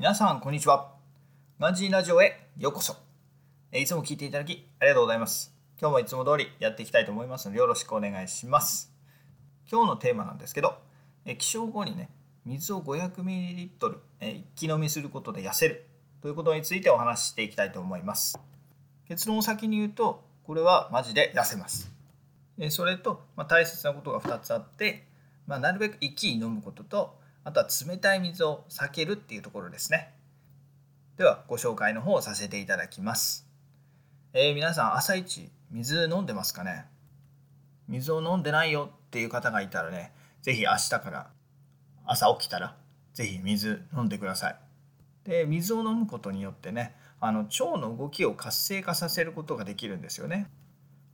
皆さんこんにちは。ガンジーラジオへようこそ。いつも聞いていただきありがとうございます。今日もいつも通りやっていきたいと思いますのでよろしくお願いします。今日のテーマなんですけど起床後にね水を 500ml 一気飲みすることで痩せる。ということについてお話ししていきたいと思います。結論を先に言うとこれはマジで痩せます。それと、まあ、大切なことが2つあって、まあ、なるべく一気に飲むこととあとは冷たい水を避けるっていうところですね。ではご紹介の方をさせていただきます、えー、皆さん朝一水飲んでますかね？水を飲んでないよっていう方がいたらね是非明日から朝起きたら是非水飲んでください。で水を飲むことによってねあの腸の動きを活性化させることができるんですよね。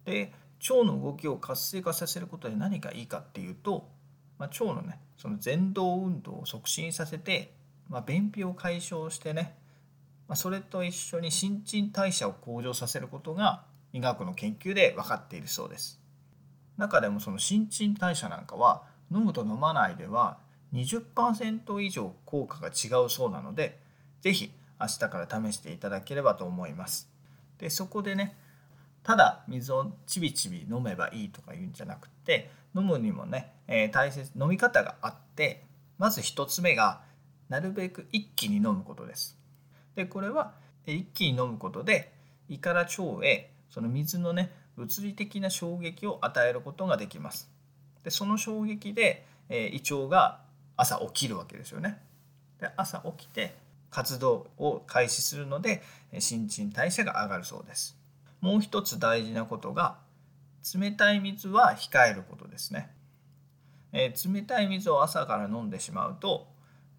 で腸の動きを活性化させることで何がいいかっていうとまあ、腸のねその前動運動を促進させて、まあ、便秘を解消してね、まあ、それと一緒に新陳代謝を向上させることが医学の研究で分かっているそうです。中でもその新陳代謝なんかは飲むと飲まないでは20%以上効果が違うそうなので是非明日から試していただければと思います。でそこでねただ水をちびちび飲めばいいとか言うんじゃなくて飲むにもね、えー、大切飲み方があってまず1つ目がなるべく一気に飲むことです。でこれは一気に飲むことで胃から腸へその水のね物理的な衝撃を与えることができます。でその衝撃で、えー、胃腸が朝起きるわけですよね。で朝起きて活動を開始するので新陳代謝が上がるそうです。もう一つ大事なことが冷たい水は控えることですね、えー、冷たい水を朝から飲んでしまうと、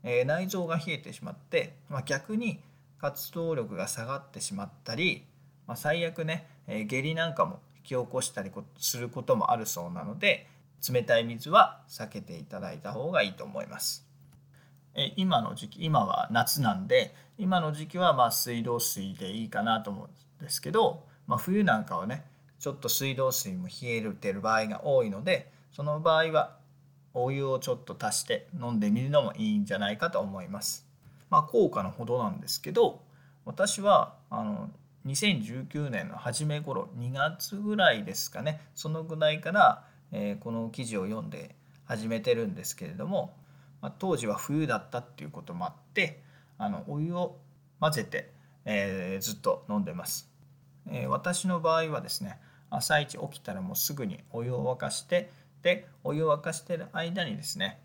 えー、内臓が冷えてしまって、まあ、逆に活動力が下がってしまったり、まあ、最悪ね、えー、下痢なんかも引き起こしたりすることもあるそうなので冷たい水は避けていただいた方がいいと思います。え今の時期今は夏なんで今の時期はま水道水でいいかなと思うんですけどまあ、冬なんかはねちょっと水道水も冷えてる場合が多いのでその場合はお湯をちょっと足して飲んでみるのもいいんじゃないかと思います。まあ、効果のほどなんですけど私はあの2019年の初め頃2月ぐらいですかねそのぐらいから、えー、この記事を読んで始めてるんですけれども、まあ、当時は冬だったっていうこともあってあのお湯を混ぜて、えー、ずっと飲んでます。えー、私の場合はですね朝一起きたらもうすぐにお湯を沸かしてでお湯を沸かしてる間にですね、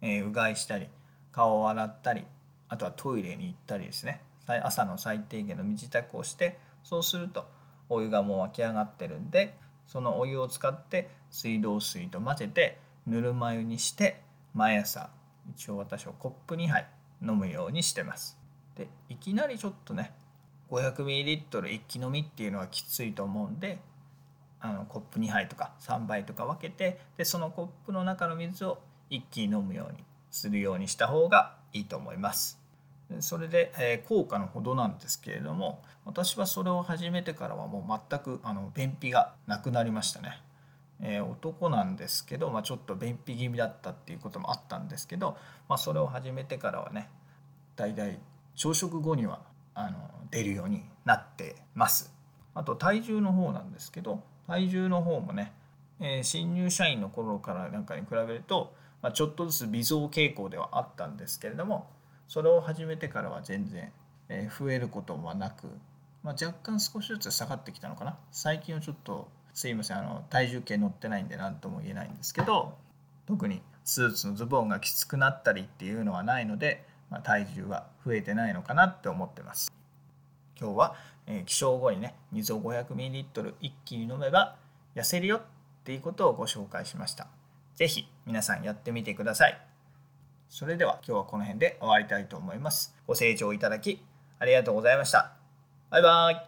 えー、うがいしたり顔を洗ったりあとはトイレに行ったりですね朝の最低限の身支度をしてそうするとお湯がもう沸き上がってるんでそのお湯を使って水道水と混ぜてぬるま湯にして毎朝一応私はコップ2杯飲むようにしてます。でいきなりちょっとね 500ml 一気飲みっていうのはきついと思うんであのコップ2杯とか3杯とか分けてでそのコップの中の水を一気に飲むようにするようにした方がいいと思います。それで、えー、効果のほどなんですけれども私はそれを始めてからはもう全くあの便秘がなくなりましたね。えー、男なんですけど、まあ、ちょっと便秘気味だったっていうこともあったんですけど、まあ、それを始めてからはねだいたい朝食後にはあの出るようになってます。あと体重の方なんですけど体重の方もね、えー、新入社員の頃からなんかに比べると、まあ、ちょっとずつ微増傾向ではあったんですけれどもそれを始めてからは全然、えー、増えることもなく、まあ、若干少しずつ下がってきたのかな最近はちょっとすいませんあの体重計乗ってないんで何とも言えないんですけど特にスーツのズボンがきつくなったりっていうのはないのでまあ、体重は増えてないのかなって思ってます。今日は、えー、起床後にね水を 500ml 一気に飲めば痩せるよっていうことをご紹介しました。是非皆さんやってみてください。それでは今日はこの辺で終わりたいと思います。ご清聴いただきありがとうございました。バイバイ。